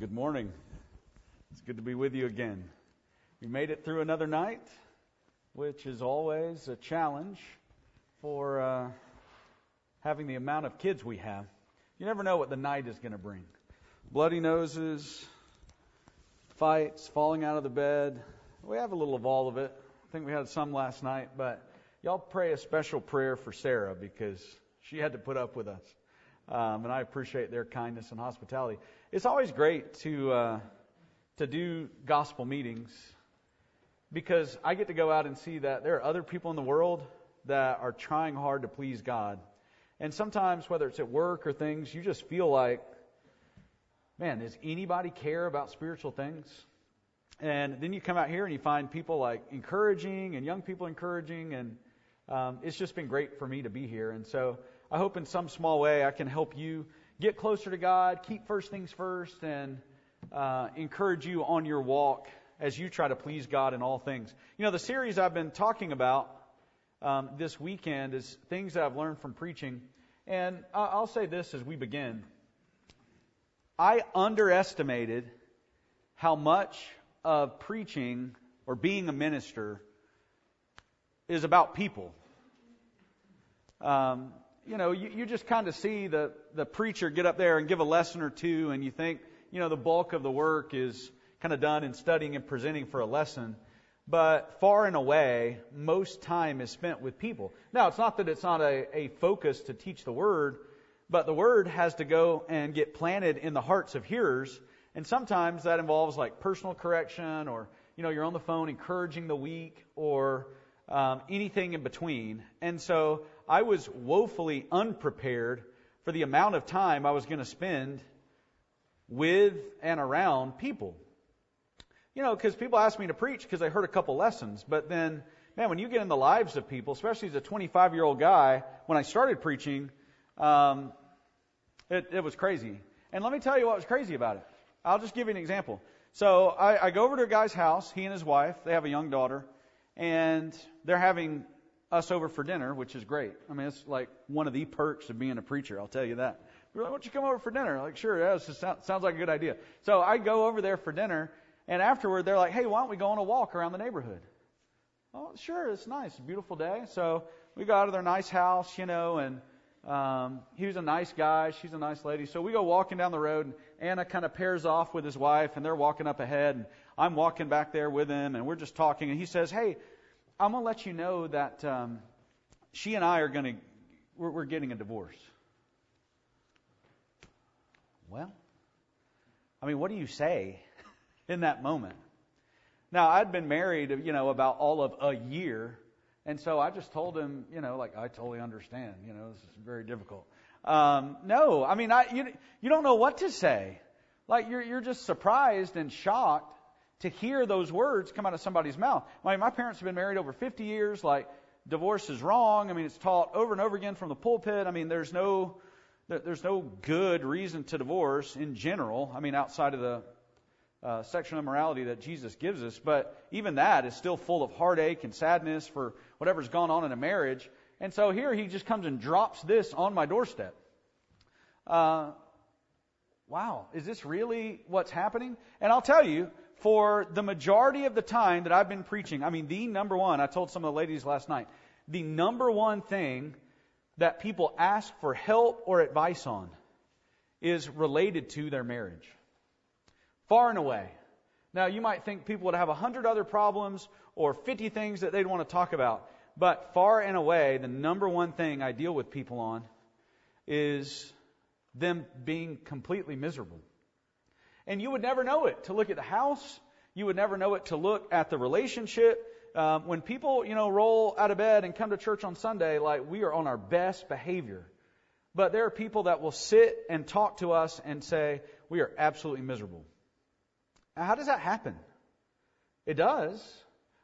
Good morning. It's good to be with you again. We made it through another night, which is always a challenge for uh, having the amount of kids we have. You never know what the night is going to bring. Bloody noses, fights, falling out of the bed. We have a little of all of it. I think we had some last night, but y'all pray a special prayer for Sarah because she had to put up with us. Um, and I appreciate their kindness and hospitality. It's always great to uh, to do gospel meetings because I get to go out and see that there are other people in the world that are trying hard to please God. And sometimes, whether it's at work or things, you just feel like, man, does anybody care about spiritual things? And then you come out here and you find people like encouraging and young people encouraging, and um, it's just been great for me to be here. And so I hope in some small way I can help you get closer to God, keep first things first, and uh, encourage you on your walk as you try to please God in all things. You know, the series I've been talking about um, this weekend is things that I've learned from preaching. And I'll say this as we begin. I underestimated how much of preaching or being a minister is about people. Um, you know, you, you just kind of see the, the preacher get up there and give a lesson or two, and you think, you know, the bulk of the work is kind of done in studying and presenting for a lesson. But far and away, most time is spent with people. Now, it's not that it's not a, a focus to teach the Word, but the Word has to go and get planted in the hearts of hearers. And sometimes that involves like personal correction or, you know, you're on the phone encouraging the weak or um, anything in between. And so I was woefully unprepared for the amount of time I was going to spend with and around people. You know, because people ask me to preach because they heard a couple lessons, but then, man, when you get in the lives of people, especially as a 25 year old guy, when I started preaching, um, it, it was crazy. And let me tell you what was crazy about it. I'll just give you an example. So I, I go over to a guy's house, he and his wife, they have a young daughter, and they're having us over for dinner, which is great. I mean, it's like one of the perks of being a preacher, I'll tell you that. We're like, why don't you come over for dinner? Like, sure, it sounds, sounds like a good idea. So I go over there for dinner, and afterward, they're like, hey, why don't we go on a walk around the neighborhood? Oh, sure, it's nice, beautiful day. So we go out of their nice house, you know, and um, he was a nice guy, she's a nice lady. So we go walking down the road, and Anna kind of pairs off with his wife, and they're walking up ahead, and I'm walking back there with him, and we're just talking, and he says, hey, I'm to let you know that um, she and I are to, we're, we're getting a divorce. Well, I mean, what do you say in that moment? Now, I'd been married, you know, about all of a year, and so I just told him, you know, like I totally understand, you know, this is very difficult. Um, no, I mean, I you you don't know what to say. Like you're you're just surprised and shocked to hear those words come out of somebody's mouth. I mean, my parents have been married over 50 years. Like, divorce is wrong. I mean, it's taught over and over again from the pulpit. I mean, there's no, there's no good reason to divorce in general. I mean, outside of the uh, sexual immorality that Jesus gives us. But even that is still full of heartache and sadness for whatever's gone on in a marriage. And so here he just comes and drops this on my doorstep. Uh, wow, is this really what's happening? And I'll tell you, for the majority of the time that I've been preaching, I mean, the number one, I told some of the ladies last night, the number one thing that people ask for help or advice on is related to their marriage. Far and away. Now, you might think people would have a hundred other problems or 50 things that they'd want to talk about, but far and away, the number one thing I deal with people on is them being completely miserable. And you would never know it to look at the house. You would never know it to look at the relationship. Um, when people, you know, roll out of bed and come to church on Sunday, like we are on our best behavior. But there are people that will sit and talk to us and say, we are absolutely miserable. Now, how does that happen? It does.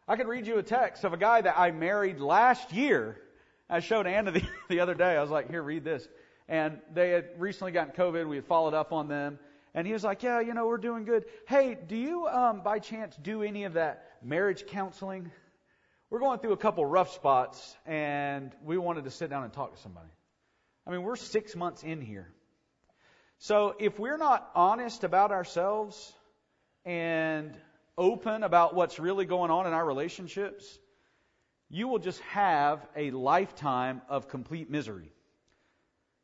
I could read you a text of a guy that I married last year. I showed Anna the, the other day. I was like, here, read this. And they had recently gotten COVID. We had followed up on them. And he was like, Yeah, you know, we're doing good. Hey, do you, um, by chance, do any of that marriage counseling? We're going through a couple rough spots, and we wanted to sit down and talk to somebody. I mean, we're six months in here. So if we're not honest about ourselves and open about what's really going on in our relationships, you will just have a lifetime of complete misery.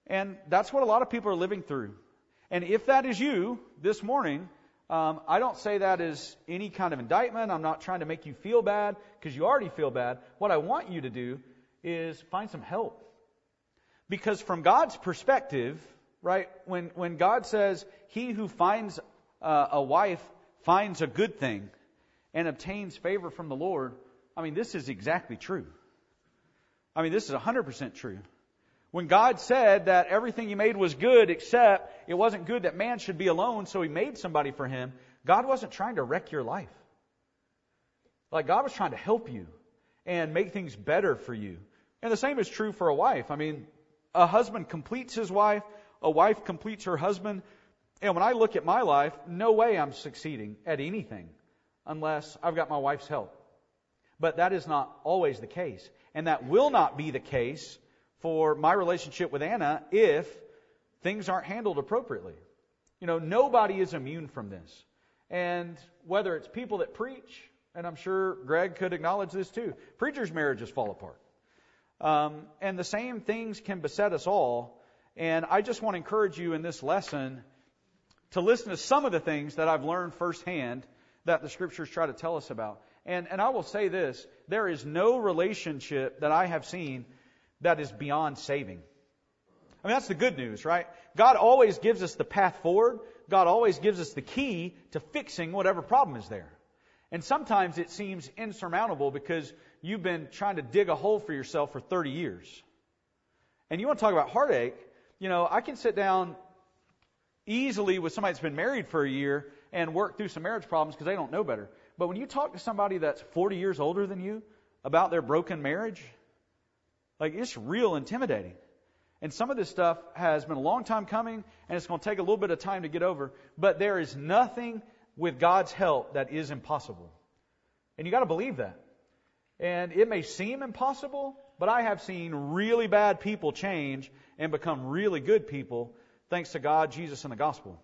And that's what a lot of people are living through. And if that is you this morning, um, I don't say that as any kind of indictment. I'm not trying to make you feel bad because you already feel bad. What I want you to do is find some help. Because from God's perspective, right, when, when God says, He who finds uh, a wife finds a good thing and obtains favor from the Lord, I mean, this is exactly true. I mean, this is 100% true. When God said that everything He made was good, except it wasn't good that man should be alone, so He made somebody for him, God wasn't trying to wreck your life. Like, God was trying to help you and make things better for you. And the same is true for a wife. I mean, a husband completes his wife, a wife completes her husband. And when I look at my life, no way I'm succeeding at anything unless I've got my wife's help. But that is not always the case. And that will not be the case for my relationship with Anna if things aren't handled appropriately. You know, nobody is immune from this. And whether it's people that preach, and I'm sure Greg could acknowledge this too, preachers' marriages fall apart. Um, and the same things can beset us all. And I just want to encourage you in this lesson to listen to some of the things that I've learned firsthand that the scriptures try to tell us about. And, and I will say this there is no relationship that I have seen that is beyond saving. I mean, that's the good news, right? God always gives us the path forward. God always gives us the key to fixing whatever problem is there. And sometimes it seems insurmountable because you've been trying to dig a hole for yourself for 30 years. And you want to talk about heartache, you know, I can sit down easily with somebody that's been married for a year and work through some marriage problems because they don't know better. But when you talk to somebody that's 40 years older than you about their broken marriage, like it's real intimidating. And some of this stuff has been a long time coming and it's going to take a little bit of time to get over. But there is nothing with God's help that is impossible. And you got to believe that. And it may seem impossible, but I have seen really bad people change and become really good people thanks to God, Jesus, and the gospel.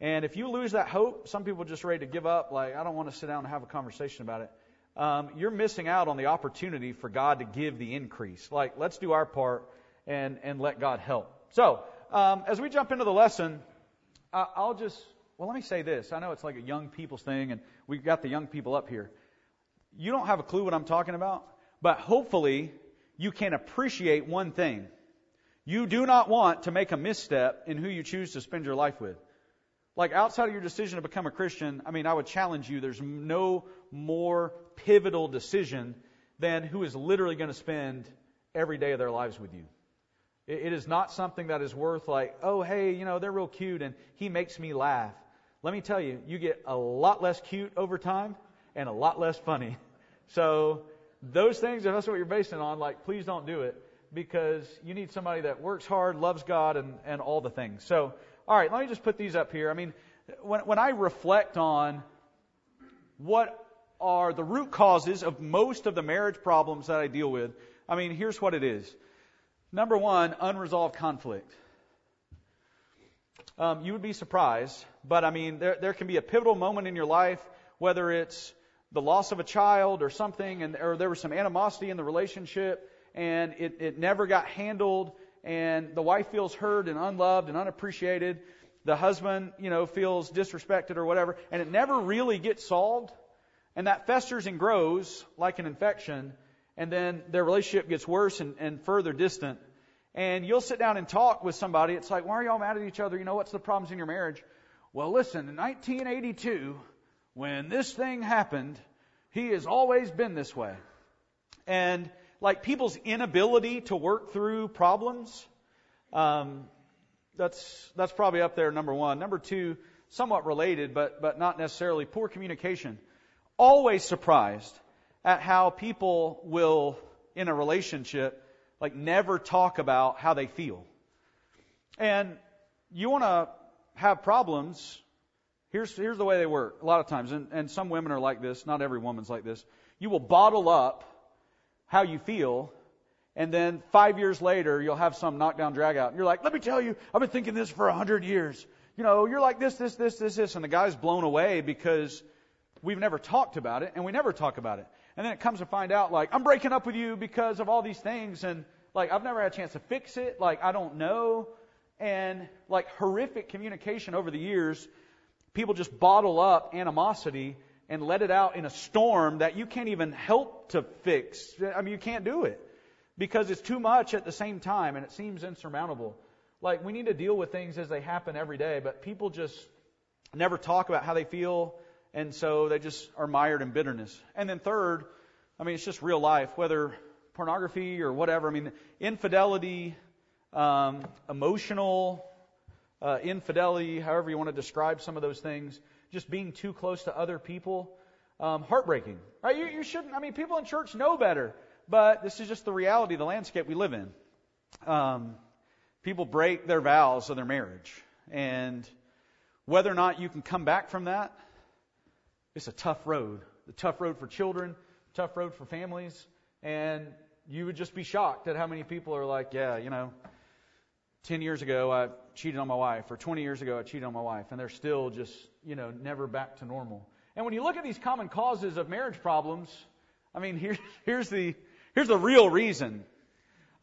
And if you lose that hope, some people are just ready to give up, like, I don't want to sit down and have a conversation about it. Um, you're missing out on the opportunity for God to give the increase. Like, let's do our part and, and let God help. So, um, as we jump into the lesson, uh, I'll just, well, let me say this. I know it's like a young people's thing, and we've got the young people up here. You don't have a clue what I'm talking about, but hopefully you can appreciate one thing. You do not want to make a misstep in who you choose to spend your life with. Like outside of your decision to become a Christian, I mean, I would challenge you, there's no more pivotal decision than who is literally going to spend every day of their lives with you. It is not something that is worth like, oh, hey, you know, they're real cute and he makes me laugh. Let me tell you, you get a lot less cute over time and a lot less funny. So those things, if that's what you're basing on, like, please don't do it because you need somebody that works hard, loves God, and, and all the things. So, all right, let me just put these up here. I mean, when, when I reflect on what are the root causes of most of the marriage problems that I deal with, I mean, here's what it is. Number one, unresolved conflict. Um, you would be surprised, but I mean, there, there can be a pivotal moment in your life, whether it's the loss of a child or something, and or there was some animosity in the relationship, and it, it never got handled, and the wife feels hurt and unloved and unappreciated. The husband, you know, feels disrespected or whatever, and it never really gets solved. And that festers and grows like an infection, and then their relationship gets worse and, and further distant. And you'll sit down and talk with somebody. It's like, why are y'all mad at each other? You know, what's the problems in your marriage? Well, listen, in 1982, when this thing happened, he has always been this way. And like people's inability to work through problems, um, that's that's probably up there number one. Number two, somewhat related, but but not necessarily poor communication. Always surprised at how people will in a relationship like never talk about how they feel. And you want to have problems. Here's here's the way they work. A lot of times, and, and some women are like this. Not every woman's like this. You will bottle up how you feel, And then five years later, you'll have some knockdown drag out. And you're like, let me tell you, I've been thinking this for a hundred years. You know, you're like this, this, this, this, this. And the guy's blown away because we've never talked about it and we never talk about it. And then it comes to find out, like, I'm breaking up with you because of all these things. And, like, I've never had a chance to fix it. Like, I don't know. And, like, horrific communication over the years. People just bottle up animosity and let it out in a storm that you can't even help to fix. I mean, you can't do it because it's too much at the same time and it seems insurmountable. Like, we need to deal with things as they happen every day, but people just never talk about how they feel and so they just are mired in bitterness. And then third, I mean, it's just real life, whether pornography or whatever. I mean, infidelity, um, emotional uh, infidelity, however you want to describe some of those things, just being too close to other people, um, heartbreaking. Right? You, you shouldn't. I mean, people in church know better, but this is just the reality, the landscape we live in. Um, people break their vows of their marriage, and whether or not you can come back from that it's a tough road. A tough road for children, tough road for families, and you would just be shocked at how many people are like, yeah, you know, 10 years ago I cheated on my wife, or 20 years ago I cheated on my wife, and they're still just, you know, never back to normal. And when you look at these common causes of marriage problems, I mean, here, here's the here's the real reason.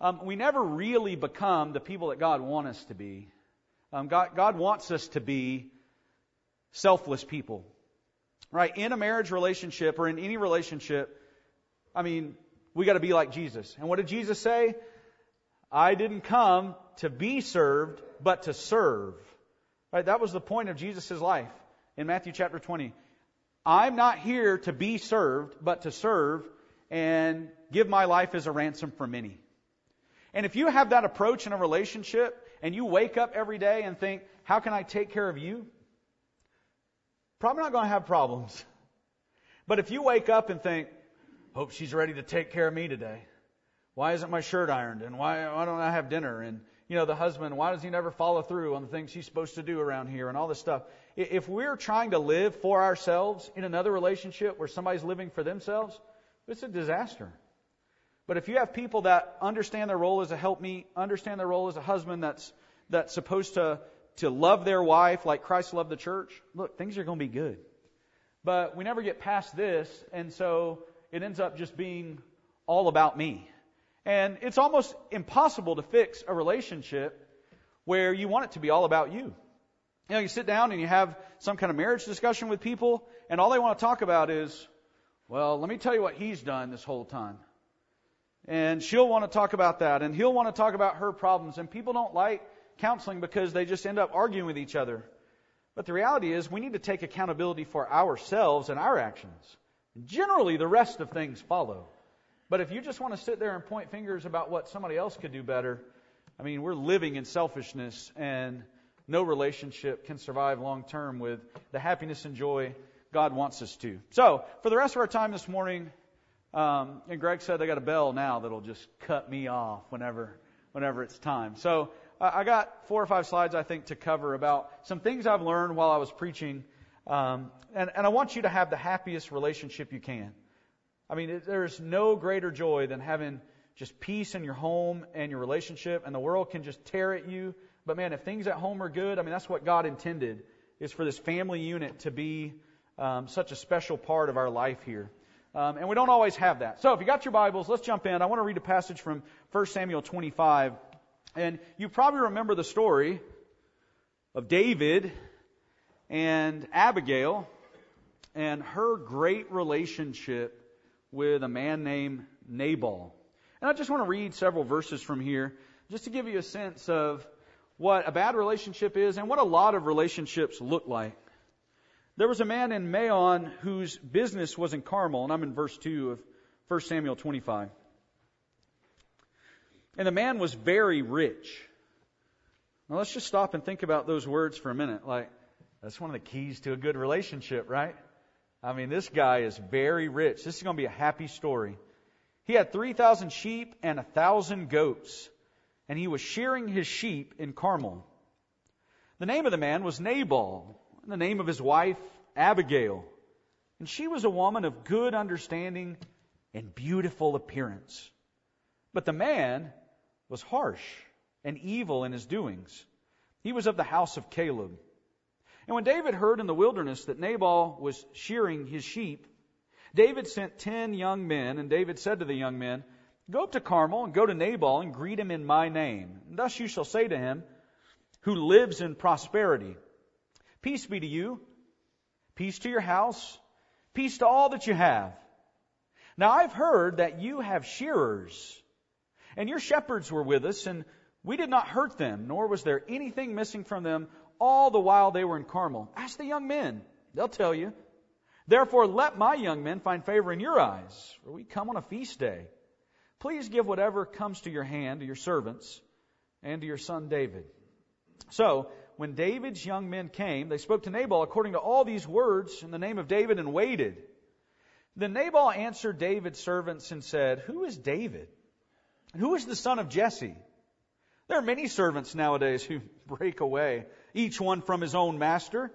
Um, we never really become the people that God wants us to be. Um, God, God wants us to be selfless people. Right? In a marriage relationship or in any relationship, I mean, we got to be like Jesus. And what did Jesus say? I didn't come to be served, but to serve. Right? That was the point of Jesus' life in Matthew chapter 20. I'm not here to be served, but to serve and give my life as a ransom for many. And if you have that approach in a relationship and you wake up every day and think, how can I take care of you? probably not going to have problems. But if you wake up and think, hope she's ready to take care of me today. Why isn't my shirt ironed? And why, why don't I have dinner? And, you know, the husband, why does he never follow through on the things he's supposed to do around here and all this stuff? If we're trying to live for ourselves in another relationship where somebody's living for themselves, it's a disaster. But if you have people that understand their role as a helpmeet, understand their role as a husband that's, that's supposed to to love their wife like Christ loved the church, look, things are going to be good. But we never get past this, and so it ends up just being all about me. And it's almost impossible to fix a relationship where you want it to be all about you. You know, you sit down and you have some kind of marriage discussion with people, and all they want to talk about is, well, let me tell you what he's done this whole time. And she'll want to talk about that, and he'll want to talk about her problems, and people don't like counseling because they just end up arguing with each other. But the reality is, we need to take accountability for ourselves and our actions. Generally, the rest of things follow. But if you just want to sit there and point fingers about what somebody else could do better, I mean, we're living in selfishness, and no relationship can survive long term with the happiness and joy God wants us to. So, for the rest of our time this morning, um, and Greg said they got a bell now that'll just cut me off whenever whenever it's time. So I got four or five slides, I think, to cover about some things I've learned while I was preaching. Um, and, and I want you to have the happiest relationship you can. I mean, there's no greater joy than having just peace in your home and your relationship, and the world can just tear at you. But man, if things at home are good, I mean, that's what God intended, is for this family unit to be um, such a special part of our life here. Um, and we don't always have that. So if you got your Bibles, let's jump in. I want to read a passage from 1 Samuel 25. And you probably remember the story of David and Abigail and her great relationship with a man named Nabal. And I just want to read several verses from here just to give you a sense of what a bad relationship is and what a lot of relationships look like. There was a man in Maon whose business was in Carmel, and I'm in verse 2 of 1 Samuel 25. And the man was very rich. Now let's just stop and think about those words for a minute. Like, that's one of the keys to a good relationship, right? I mean, this guy is very rich. This is going to be a happy story. He had 3,000 sheep and a 1,000 goats, and he was shearing his sheep in Carmel. The name of the man was Nabal, and the name of his wife, Abigail. And she was a woman of good understanding and beautiful appearance. But the man was harsh and evil in his doings. He was of the house of Caleb. And when David heard in the wilderness that Nabal was shearing his sheep, David sent ten young men, and David said to the young men, Go up to Carmel and go to Nabal and greet him in my name. And thus you shall say to him, who lives in prosperity, Peace be to you, peace to your house, peace to all that you have. Now I've heard that you have shearers, and your shepherds were with us, and we did not hurt them, nor was there anything missing from them all the while they were in Carmel. Ask the young men. They'll tell you. Therefore, let my young men find favor in your eyes, for we come on a feast day. Please give whatever comes to your hand to your servants and to your son David. So, when David's young men came, they spoke to Nabal according to all these words in the name of David and waited. Then Nabal answered David's servants and said, Who is David? And who is the son of Jesse? There are many servants nowadays who break away, each one from his own master.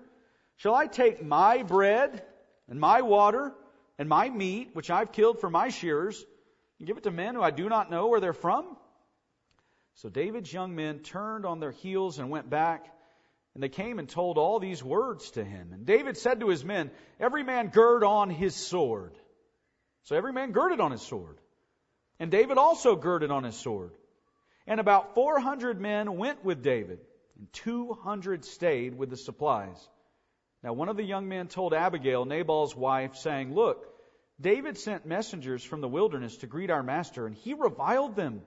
Shall I take my bread and my water and my meat, which I've killed for my shearers, and give it to men who I do not know where they're from? So David's young men turned on their heels and went back, and they came and told all these words to him. And David said to his men, Every man gird on his sword. So every man girded on his sword. And David also girded on his sword. And about 400 men went with David, and 200 stayed with the supplies. Now one of the young men told Abigail, Nabal's wife, saying, Look, David sent messengers from the wilderness to greet our master, and he reviled them.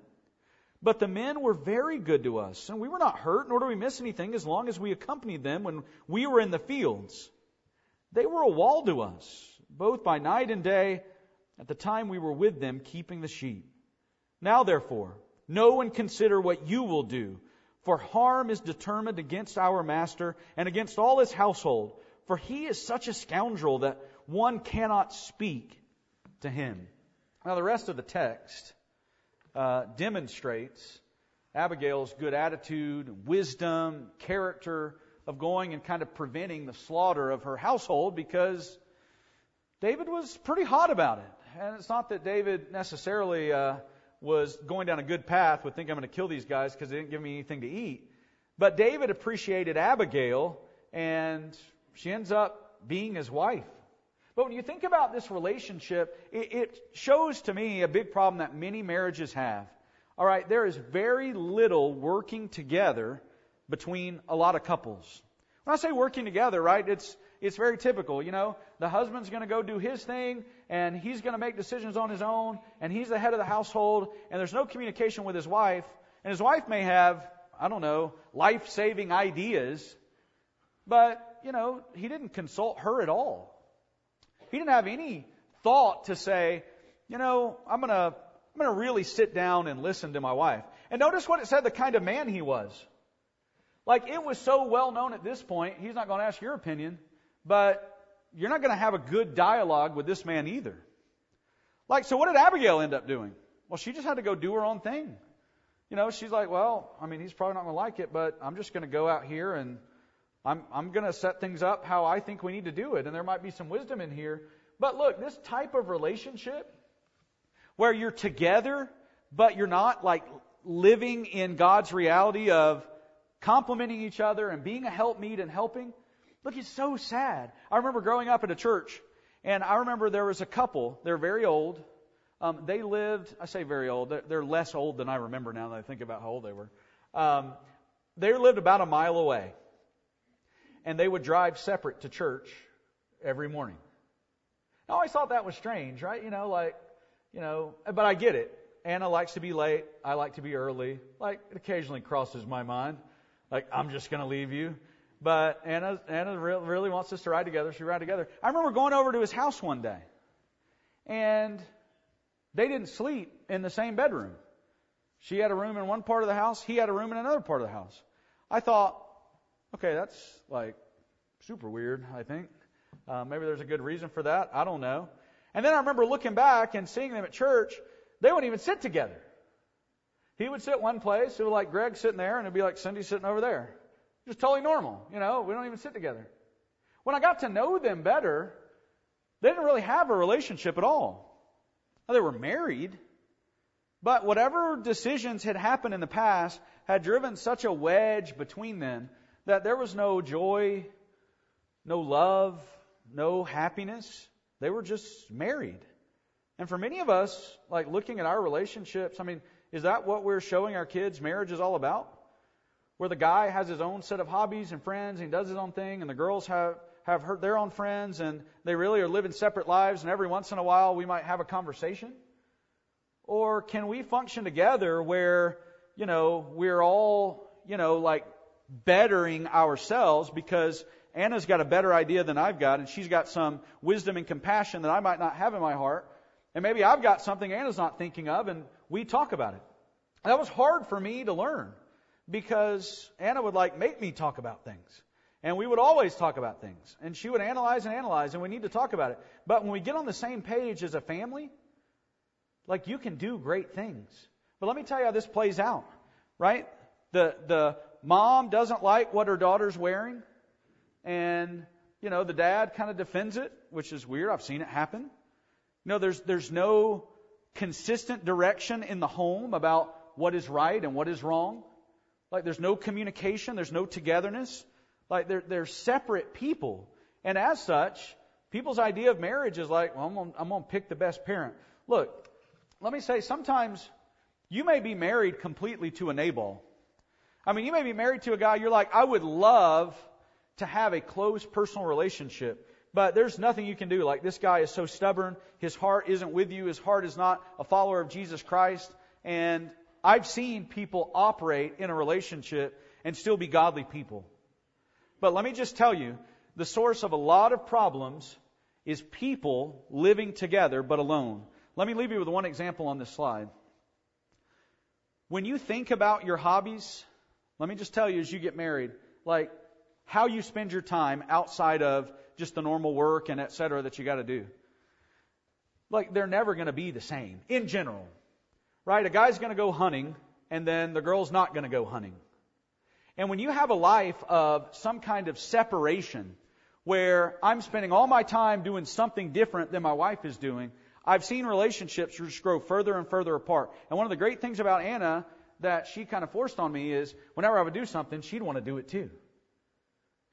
But the men were very good to us, and we were not hurt, nor did we miss anything as long as we accompanied them when we were in the fields. They were a wall to us, both by night and day, at the time we were with them keeping the sheep. Now therefore, know and consider what you will do, for harm is determined against our master and against all his household, for he is such a scoundrel that one cannot speak to him. Now the rest of the text uh, demonstrates Abigail's good attitude, wisdom, character of going and kind of preventing the slaughter of her household because David was pretty hot about it. And it's not that David necessarily uh, was going down a good path would think I'm going to kill these guys because they didn't give me anything to eat. But David appreciated Abigail, and she ends up being his wife. But when you think about this relationship, it, it shows to me a big problem that many marriages have. All right, there is very little working together between a lot of couples. When I say working together, right, it's it's very typical. You know, the husband's going to go do his thing, and he's going to make decisions on his own, and he's the head of the household, and there's no communication with his wife, and his wife may have, I don't know, life saving ideas, but, you know, he didn't consult her at all. He didn't have any thought to say, you know, I'm going to. I'm going to really sit down and listen to my wife. And notice what it said the kind of man he was. Like, it was so well known at this point, he's not going to ask your opinion. But you're not going to have a good dialogue with this man either. Like, so what did Abigail end up doing? Well, she just had to go do her own thing. You know, she's like, well, I mean, he's probably not going to like it, but I'm just going to go out here and I'm, I'm going to set things up how I think we need to do it. And there might be some wisdom in here. But look, this type of relationship where you're together, but you're not like living in God's reality of complimenting each other and being a helpmeet and helping, Look, it's so sad. I remember growing up in a church, and I remember there was a couple. They're very old. Um, they lived, I say very old, they're, they're, less old than I remember now that I think about how old they were. Um, they lived about a mile away. And they would drive separate to church every morning. I always thought that was strange, right? You know, like, you know, but I get it. Anna likes to be late. I like to be early. Like, it occasionally crosses my mind. Like, I'm just going to leave you. But Anna, Anna really wants us to ride together. She ride together. I remember going over to his house one day, and they didn't sleep in the same bedroom. She had a room in one part of the house. He had a room in another part of the house. I thought, okay, that's like super weird. I think uh, maybe there's a good reason for that. I don't know. And then I remember looking back and seeing them at church. They wouldn't even sit together. He would sit one place. It would like Greg sitting there, and it'd be like Cindy sitting over there. Just totally normal. You know, we don't even sit together. When I got to know them better, they didn't really have a relationship at all. Now, they were married, But whatever decisions had happened in the past had driven such a wedge between them that there was no joy, no love, no happiness. They were just married. And for many of us, like looking at our relationships, I mean, is that what we're showing our kids marriage is all about? Where the guy has his own set of hobbies and friends and he does his own thing and the girls have have heard their own friends and they really are living separate lives and every once in a while we might have a conversation? Or can we function together where, you know, we're all, you know, like bettering ourselves because Anna's got a better idea than I've got and she's got some wisdom and compassion that I might not have in my heart. And maybe I've got something Anna's not thinking of and we talk about it. That was hard for me to learn because Anna would like make me talk about things. And we would always talk about things. And she would analyze and analyze, and we need to talk about it. But when we get on the same page as a family, like you can do great things. But let me tell you how this plays out, right? The the mom doesn't like what her daughter's wearing, and you know the dad kind of defends it, which is weird. I've seen it happen. You know, there's there's no consistent direction in the home about what is right and what is wrong. Like there's no communication, there's no togetherness. Like they're, they're separate people. And as such, people's idea of marriage is like, well, I'm going I'm gonna pick the best parent. Look, let me say, sometimes you may be married completely to a Nabal. I mean, you may be married to a guy, you're like, I would love to have a close personal relationship. But there's nothing you can do. Like, this guy is so stubborn. His heart isn't with you. His heart is not a follower of Jesus Christ. And I've seen people operate in a relationship and still be godly people. But let me just tell you, the source of a lot of problems is people living together but alone. Let me leave you with one example on this slide. When you think about your hobbies, let me just tell you as you get married, like how you spend your time outside of just the normal work and et cetera that you got to do. Like they're never going to be the same in general, right? A guy's going to go hunting and then the girl's not going to go hunting. And when you have a life of some kind of separation where I'm spending all my time doing something different than my wife is doing, I've seen relationships just grow further and further apart. And one of the great things about Anna that she kind of forced on me is whenever I would do something, she'd want to do it too.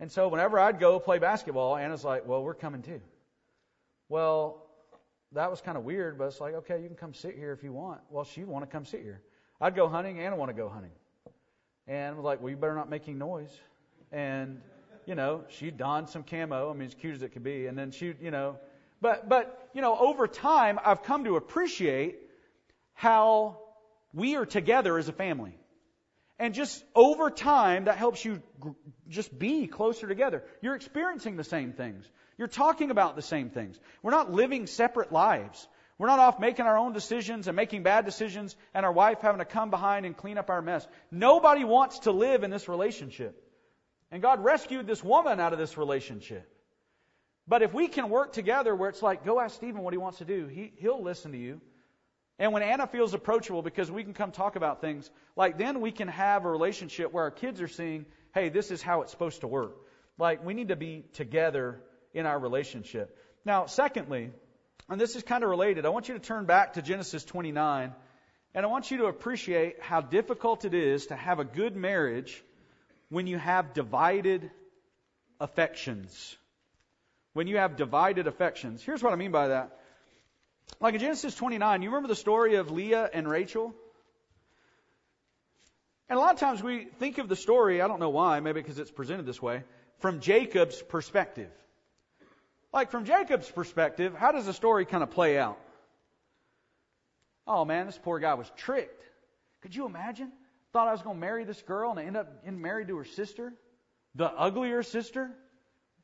And so whenever I'd go play basketball, Anna's like, well, we're coming too. Well, that was kind of weird, but it's like, okay, you can come sit here if you want. Well, she'd want to come sit here. I'd go hunting, Anna want to go hunting and I was like, well, you better not making noise. And, you know, she donned some camo. I mean, as cute as it could be. And then she, you know, but, but, you know, over time, I've come to appreciate how we are together as a family. And just over time, that helps you just be closer together. You're experiencing the same things. You're talking about the same things. We're not living separate lives. We're not off making our own decisions and making bad decisions and our wife having to come behind and clean up our mess. Nobody wants to live in this relationship. And God rescued this woman out of this relationship. But if we can work together where it's like, go ask Stephen what he wants to do, he, he'll listen to you. And when Anna feels approachable because we can come talk about things, like then we can have a relationship where our kids are seeing, hey, this is how it's supposed to work. Like we need to be together in our relationship. Now, secondly, and this is kind of related. I want you to turn back to Genesis 29, and I want you to appreciate how difficult it is to have a good marriage when you have divided affections. When you have divided affections. Here's what I mean by that. Like in Genesis 29, you remember the story of Leah and Rachel? And a lot of times we think of the story, I don't know why, maybe because it's presented this way, from Jacob's perspective. Like from Jacob's perspective, how does the story kind of play out? Oh man, this poor guy was tricked. Could you imagine? Thought I was going to marry this girl and I end up getting married to her sister, the uglier sister.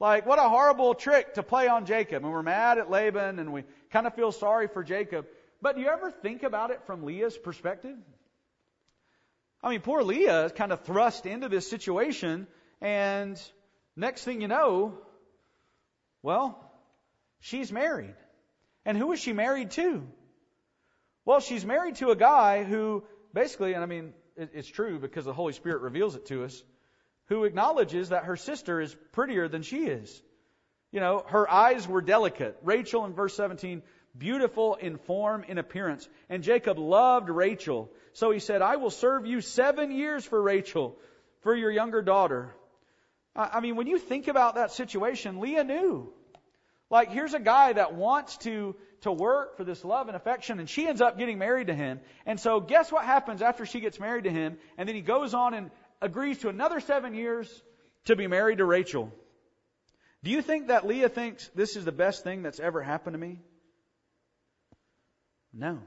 Like, what a horrible trick to play on Jacob. And we're mad at Laban and we kind of feel sorry for Jacob. But do you ever think about it from Leah's perspective? I mean, poor Leah is kind of thrust into this situation, and next thing you know, well, she's married. And who is she married to? Well, she's married to a guy who basically, and I mean, it's true because the Holy Spirit reveals it to us, who acknowledges that her sister is prettier than she is. You know, her eyes were delicate. Rachel in verse 17, beautiful in form in appearance. And Jacob loved Rachel. So he said, I will serve you seven years for Rachel, for your younger daughter. I mean, when you think about that situation, Leah knew. Like, here's a guy that wants to, to work for this love and affection, and she ends up getting married to him. And so, guess what happens after she gets married to him? And then he goes on and agrees to another seven years to be married to Rachel. Do you think that Leah thinks this is the best thing that's ever happened to me? No.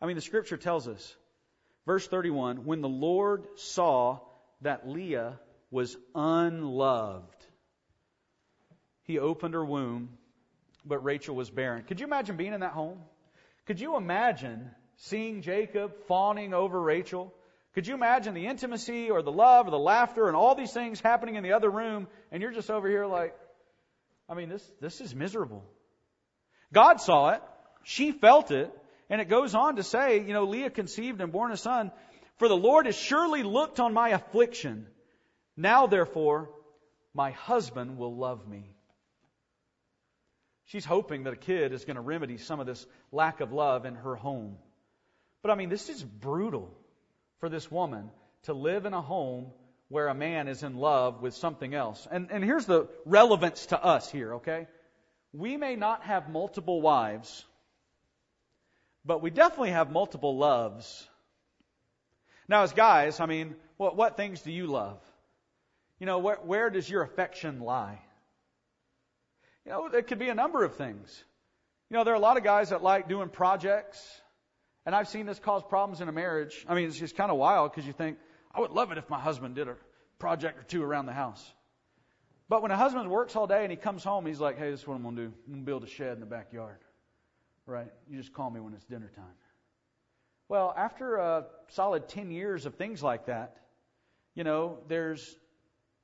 I mean, the scripture tells us, verse 31, when the Lord saw that Leah was unloved, he opened her womb, but Rachel was barren. Could you imagine being in that home? Could you imagine seeing Jacob fawning over Rachel? Could you imagine the intimacy or the love or the laughter and all these things happening in the other room and you're just over here like, I mean, this, this is miserable. God saw it. She felt it. And it goes on to say, you know, Leah conceived and born a son. For the Lord has surely looked on my affliction. Now therefore, my husband will love me. She's hoping that a kid is going to remedy some of this lack of love in her home. But I mean, this is brutal for this woman to live in a home where a man is in love with something else. And, and here's the relevance to us here, okay? We may not have multiple wives, but we definitely have multiple loves. Now, as guys, I mean, what, what things do you love? You know, where, where does your affection lie? You know, it could be a number of things. You know, there are a lot of guys that like doing projects, and I've seen this cause problems in a marriage. I mean, it's just kind of wild because you think, I would love it if my husband did a project or two around the house. But when a husband works all day and he comes home, he's like, hey, this is what I'm going to do. I'm going to build a shed in the backyard. Right? You just call me when it's dinner time. Well, after a solid 10 years of things like that, you know, there's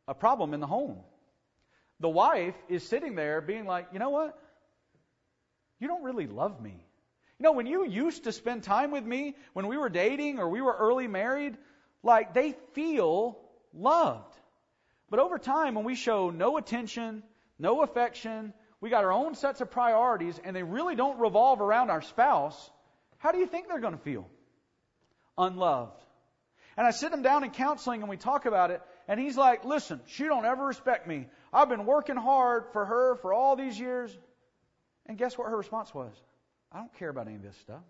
a problem in the home. The wife is sitting there being like, you know what? You don't really love me. You know, when you used to spend time with me, when we were dating or we were early married, like they feel loved. But over time, when we show no attention, no affection, we got our own sets of priorities, and they really don't revolve around our spouse, how do you think they're going to feel? Unloved. And I sit them down in counseling and we talk about it, and he's like, listen, she don't ever respect me. I've been working hard for her for all these years. And guess what her response was? I don't care about any of this stuff.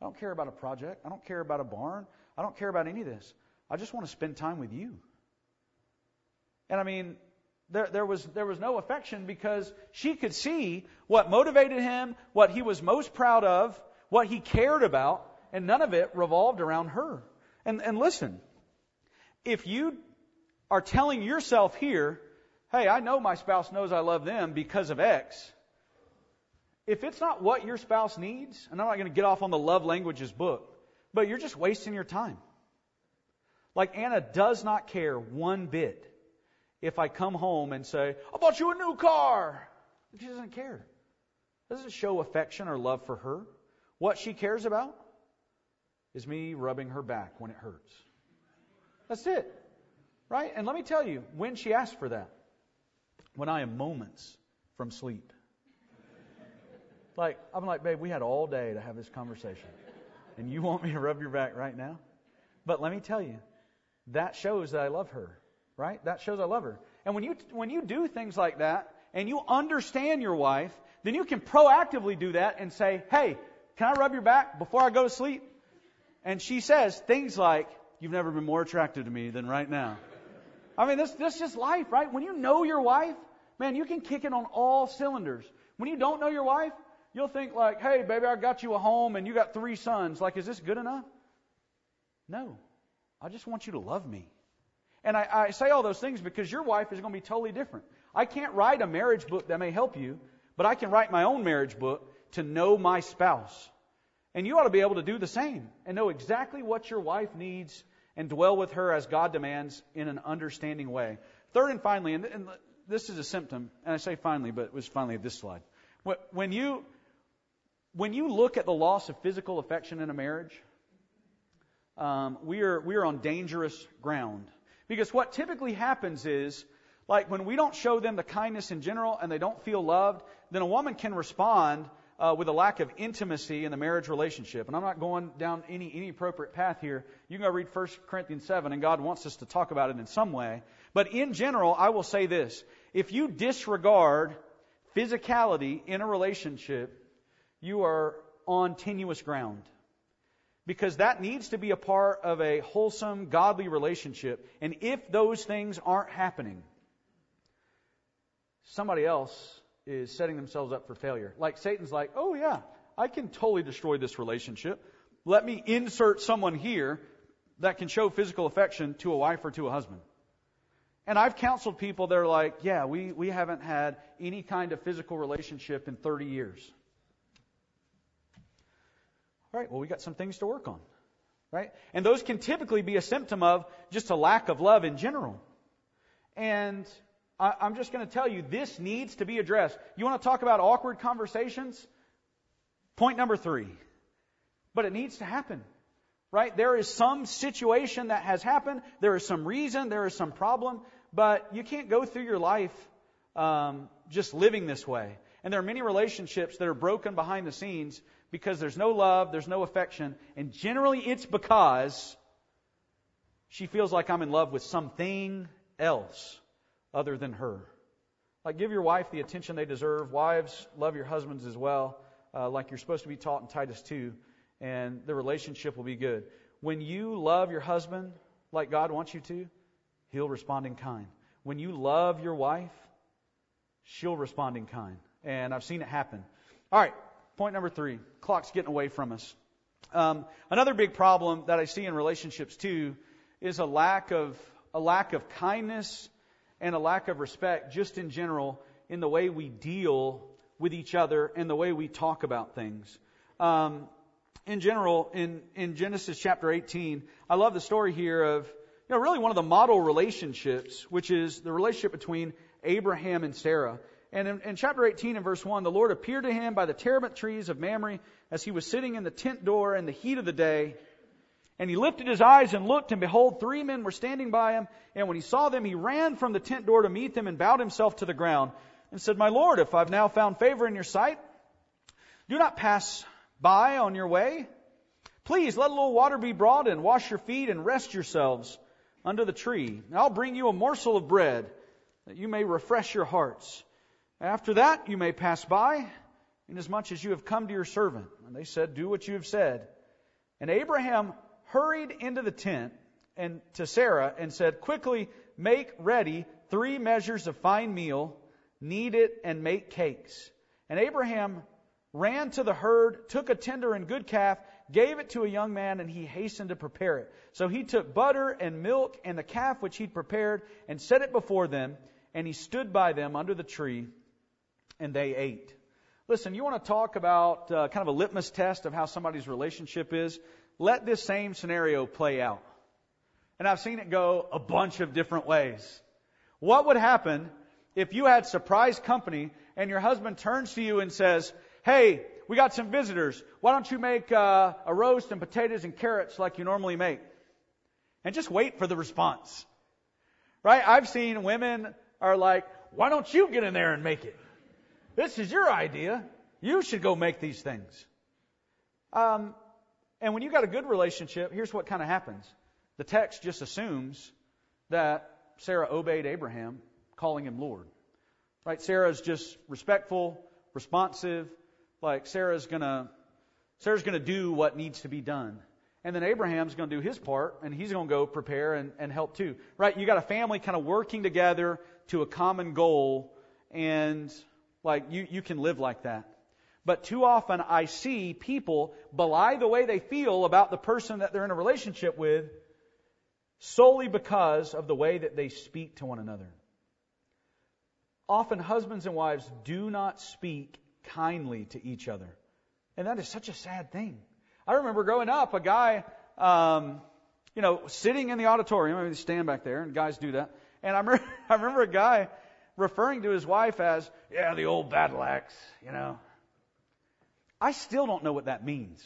I don't care about a project. I don't care about a barn. I don't care about any of this. I just want to spend time with you. And I mean, there, there, was, there was no affection because she could see what motivated him, what he was most proud of, what he cared about, and none of it revolved around her. And, and listen, if you are telling yourself here, hey, I know my spouse knows I love them because of X, if it's not what your spouse needs, and I'm not going to get off on the love languages book, but you're just wasting your time. Like Anna does not care one bit if I come home and say, I bought you a new car. She doesn't care. Doesn't show affection or love for her. What she cares about is me rubbing her back when it hurts. That's it. Right? And let me tell you, when she asked for that, when I am moments from sleep. Like, I'm like, babe, we had all day to have this conversation. And you want me to rub your back right now? But let me tell you, that shows that I love her, right? That shows I love her. And when you, when you do things like that, and you understand your wife, then you can proactively do that and say, hey, can I rub your back before I go to sleep? And she says things like, you've never been more attractive to me than right now. I mean, this, this is just life, right? When you know your wife, man, you can kick it on all cylinders. When you don't know your wife, you'll think like, hey, baby, I got you a home and you got three sons. Like, is this good enough? No. I just want you to love me. And I, I say all those things because your wife is going to be totally different. I can't write a marriage book that may help you, but I can write my own marriage book to know my spouse. And you ought to be able to do the same and know exactly what your wife needs and dwell with her as God demands in an understanding way. Third and finally, and, and this is a symptom, and I say finally, but it was finally this slide. When you, when you look at the loss of physical affection in a marriage, um, we, are, we are on dangerous ground. Because what typically happens is, like when we don't show them the kindness in general and they don't feel loved, then a woman can respond uh, with a lack of intimacy in the marriage relationship. And I'm not going down any, any appropriate path here. You can go read 1 Corinthians 7, and God wants us to talk about it in some way. But in general, I will say this. If you disregard physicality in a relationship, you are on tenuous ground. Because that needs to be a part of a wholesome, godly relationship. And if those things aren't happening, somebody else is setting themselves up for failure. Like Satan's like, oh yeah, I can totally destroy this relationship. Let me insert someone here that can show physical affection to a wife or to a husband. And I've counseled people that are like, yeah, we, we haven't had any kind of physical relationship in 30 years. All right, well, we got some things to work on. Right? And those can typically be a symptom of just a lack of love in general. And I, I'm just going to tell you, this needs to be addressed. You want to talk about awkward conversations? Point number three. But it needs to happen. Right? There is some situation that has happened. There is some reason. There is some problem. But you can't go through your life um, just living this way. And there are many relationships that are broken behind the scenes because there's no love, there's no affection, and generally it's because she feels like I'm in love with something else other than her. Like, give your wife the attention they deserve. Wives, love your husbands as well, uh, like you're supposed to be taught in Titus 2, and the relationship will be good. When you love your husband like God wants you to, he'll respond in kind. When you love your wife, she'll respond in kind. And I've seen it happen. All right, Point number three clock's getting away from us. Um, another big problem that I see in relationships too is a lack of a lack of kindness and a lack of respect, just in general, in the way we deal with each other and the way we talk about things. Um, in general, in in Genesis chapter 18, I love the story here of you know really one of the model relationships, which is the relationship between Abraham and Sarah. And in, in, chapter 18 and verse 1, the Lord appeared to him by the terebinth trees of Mamre as he was sitting in the tent door in the heat of the day. And he lifted his eyes and looked, and behold, three men were standing by him. And when he saw them, he ran from the tent door to meet them and bowed himself to the ground and said, My Lord, if I've now found favor in your sight, do not pass by on your way. Please let a little water be brought and wash your feet and rest yourselves under the tree. And I'll bring you a morsel of bread that you may refresh your hearts. After that, you may pass by, inasmuch as you have come to your servant. And they said, Do what you have said. And Abraham hurried into the tent and to Sarah and said, Quickly make ready three measures of fine meal, knead it, and make cakes. And Abraham ran to the herd, took a tender and good calf, gave it to a young man, and he hastened to prepare it. So he took butter and milk and the calf which he'd prepared and set it before them, and he stood by them under the tree and they ate. Listen, you want to talk about uh, kind of a litmus test of how somebody's relationship is? Let this same scenario play out. And I've seen it go a bunch of different ways. What would happen if you had surprise company and your husband turns to you and says, Hey, we got some visitors. Why don't you make uh, a roast and potatoes and carrots like you normally make? And just wait for the response. Right? I've seen women are like, why don't you get in there and make it? This is your idea. You should go make these things. Um, and when you've got a good relationship, here's what kind of happens. The text just assumes that Sarah obeyed Abraham, calling him Lord. Right? Sarah's just respectful, responsive, like Sarah's gonna Sarah's gonna do what needs to be done. And then Abraham's to do his part, and he's to go prepare and, and help too. Right? You got a family kind of working together to a common goal, and like, you, you can live like that. But too often I see people belie the way they feel about the person that they're in a relationship with solely because of the way that they speak to one another. Often husbands and wives do not speak kindly to each other. And that is such a sad thing. I remember growing up, a guy, um, you know, sitting in the auditorium. I mean, stand back there, and guys do that. And I remember, I remember a guy referring to his wife as, yeah, the old battle axe, you know. I still don't know what that means.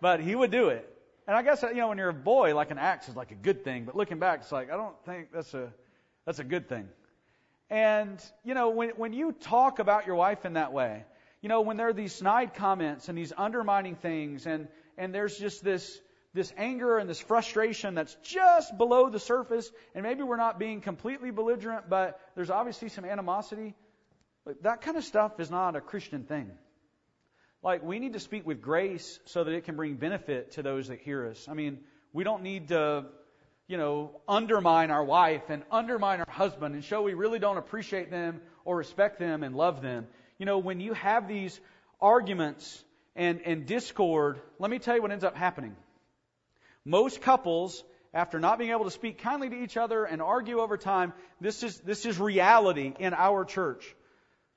But he would do it. And I guess, you know, when you're a boy, like an axe is like a good thing. But looking back, it's like, I don't think that's a, that's a good thing. And, you know, when, when you talk about your wife in that way, you know, when there are these snide comments and these undermining things and, and there's just this, this anger and this frustration that's just below the surface, and maybe we're not being completely belligerent, but there's obviously some animosity. That kind of stuff is not a Christian thing. Like, we need to speak with grace so that it can bring benefit to those that hear us. I mean, we don't need to, you know, undermine our wife and undermine our husband and show we really don't appreciate them or respect them and love them. You know, when you have these arguments and, and discord, let me tell you what ends up happening. Most couples, after not being able to speak kindly to each other and argue over time, this is, this is reality in our church.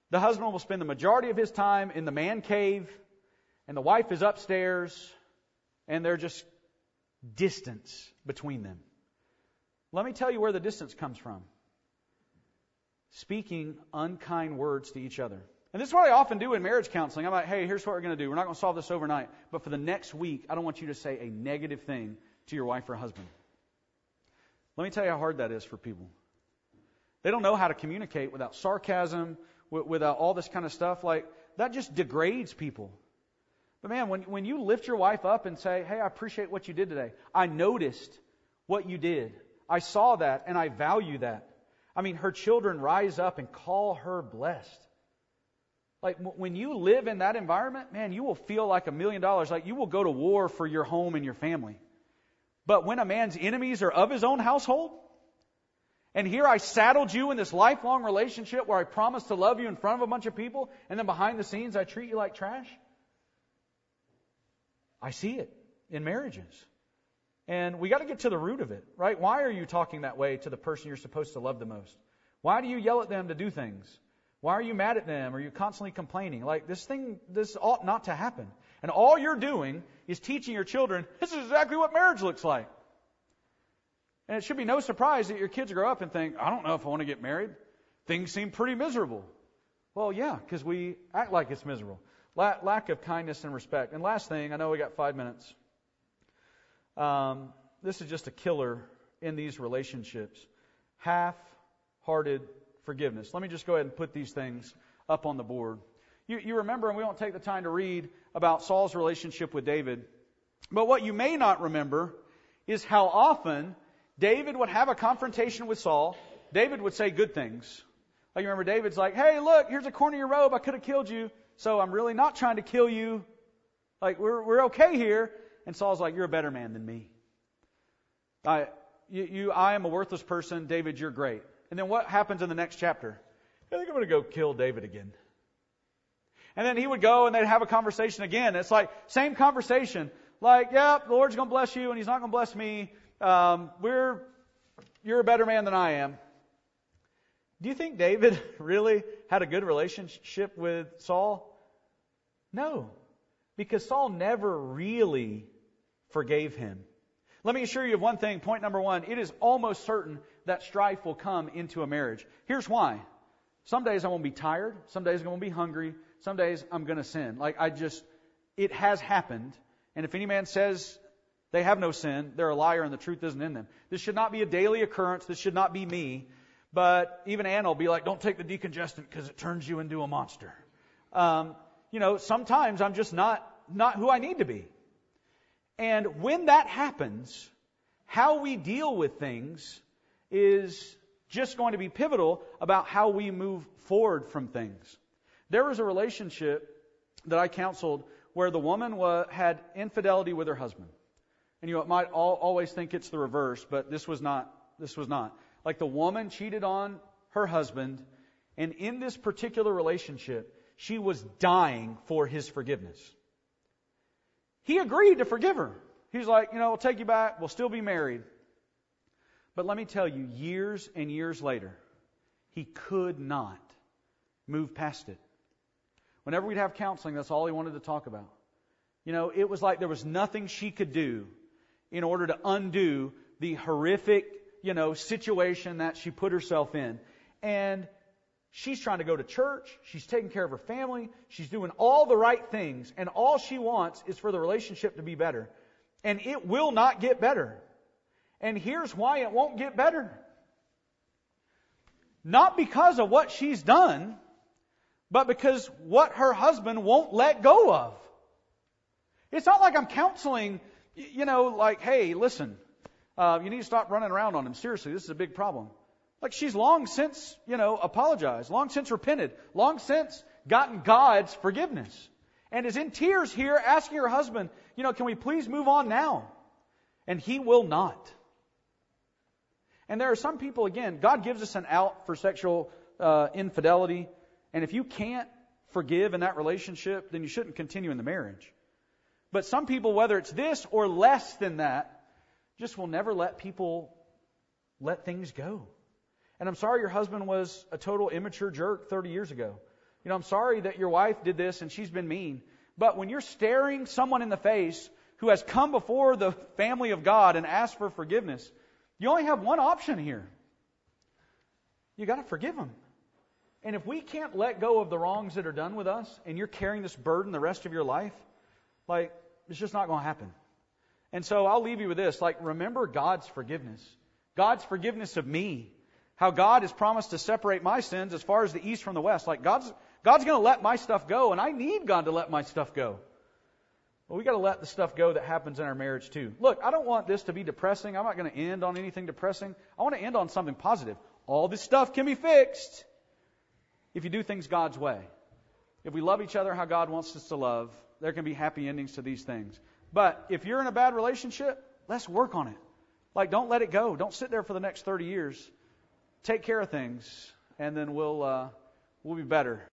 The husband will spend the majority of his time in the man cave, and the wife is upstairs, and there's just distance between them. Let me tell you where the distance comes from speaking unkind words to each other. And this is what I often do in marriage counseling. I'm like, hey, here's what we're going to do. We're not going to solve this overnight, but for the next week, I don't want you to say a negative thing to your wife or husband. Let me tell you how hard that is for people. They don't know how to communicate without sarcasm, without uh, all this kind of stuff. Like, that just degrades people. But man, when, when you lift your wife up and say, hey, I appreciate what you did today. I noticed what you did. I saw that and I value that. I mean, her children rise up and call her blessed. Like when you live in that environment, man, you will feel like a million dollars. Like you will go to war for your home and your family. But when a man's enemies are of his own household, and here I saddled you in this lifelong relationship where I promised to love you in front of a bunch of people, and then behind the scenes I treat you like trash. I see it in marriages. And we got to get to the root of it, right? Why are you talking that way to the person you're supposed to love the most? Why do you yell at them to do things? Why are you mad at them? Are you constantly complaining? Like this thing, this ought not to happen. And all you're doing is teaching your children, this is exactly what marriage looks like. And it should be no surprise that your kids grow up and think, I don't know if I want to get married. Things seem pretty miserable. Well, yeah, because we act like it's miserable. lack of kindness and respect. And last thing, I know we got five minutes. Um, this is just a killer in these relationships. Half hearted forgiveness. Let me just go ahead and put these things up on the board. You, you remember, and we won't take the time to read about Saul's relationship with David, but what you may not remember is how often David would have a confrontation with Saul. David would say good things. Like you remember, David's like, hey, look, here's a corner of your robe. I could have killed you, so I'm really not trying to kill you. Like, we're, we're okay here. And Saul's like, You're a better man than me. I, you, you, I am a worthless person. David, you're great. And then what happens in the next chapter? I think I'm going to go kill David again. And then he would go and they'd have a conversation again. It's like, same conversation. Like, yeah, the Lord's going to bless you and he's not going to bless me. Um, we're, you're a better man than I am. Do you think David really had a good relationship with Saul? No. Because Saul never really forgave him. Let me assure you of one thing. Point number one. It is almost certain that strife will come into a marriage. Here's why. Some days I'm going to be tired. Some days I'm going to be hungry. Some days I'm going to sin. Like I just, it has happened. And if any man says they have no sin, they're a liar and the truth isn't in them. This should not be a daily occurrence. This should not be me. But even Anna will be like, don't take the decongestant because it turns you into a monster. Um, you know, sometimes I'm just not, not who I need to be. And when that happens, how we deal with things is just going to be pivotal about how we move forward from things. There was a relationship that I counseled where the woman had infidelity with her husband. And you might all, always think it's the reverse, but this was not. This was not. Like the woman cheated on her husband, and in this particular relationship, she was dying for his forgiveness. He agreed to forgive her. He's like, you know, we'll take you back. We'll still be married. But let me tell you, years and years later, he could not move past it. Whenever we'd have counseling, that's all he wanted to talk about. You know, it was like there was nothing she could do in order to undo the horrific, you know, situation that she put herself in. And She's trying to go to church. She's taking care of her family. She's doing all the right things. And all she wants is for the relationship to be better. And it will not get better. And here's why it won't get better. Not because of what she's done, but because what her husband won't let go of. It's not like I'm counseling, you know, like, hey, listen, uh, you need to stop running around on him. Seriously, this is a big problem. Like she's long since, you know, apologized, long since repented, long since gotten God's forgiveness, and is in tears here asking her husband, you know, can we please move on now? And he will not. And there are some people, again, God gives us an out for sexual uh, infidelity. And if you can't forgive in that relationship, then you shouldn't continue in the marriage. But some people, whether it's this or less than that, just will never let people let things go. And I'm sorry your husband was a total immature jerk 30 years ago. You know, I'm sorry that your wife did this and she's been mean. But when you're staring someone in the face who has come before the family of God and asked for forgiveness, you only have one option here. You got to forgive them. And if we can't let go of the wrongs that are done with us and you're carrying this burden the rest of your life, like, it's just not going to happen. And so I'll leave you with this. Like, remember God's forgiveness. God's forgiveness of me. How God has promised to separate my sins as far as the east from the west. Like, God's, God's going to let my stuff go, and I need God to let my stuff go. But we got to let the stuff go that happens in our marriage too. Look, I don't want this to be depressing. I'm not going to end on anything depressing. I want to end on something positive. All this stuff can be fixed if you do things God's way. If we love each other how God wants us to love, there can be happy endings to these things. But if you're in a bad relationship, let's work on it. Like, don't let it go. Don't sit there for the next 30 years. Take care of things, and then we'll uh, we'll be better.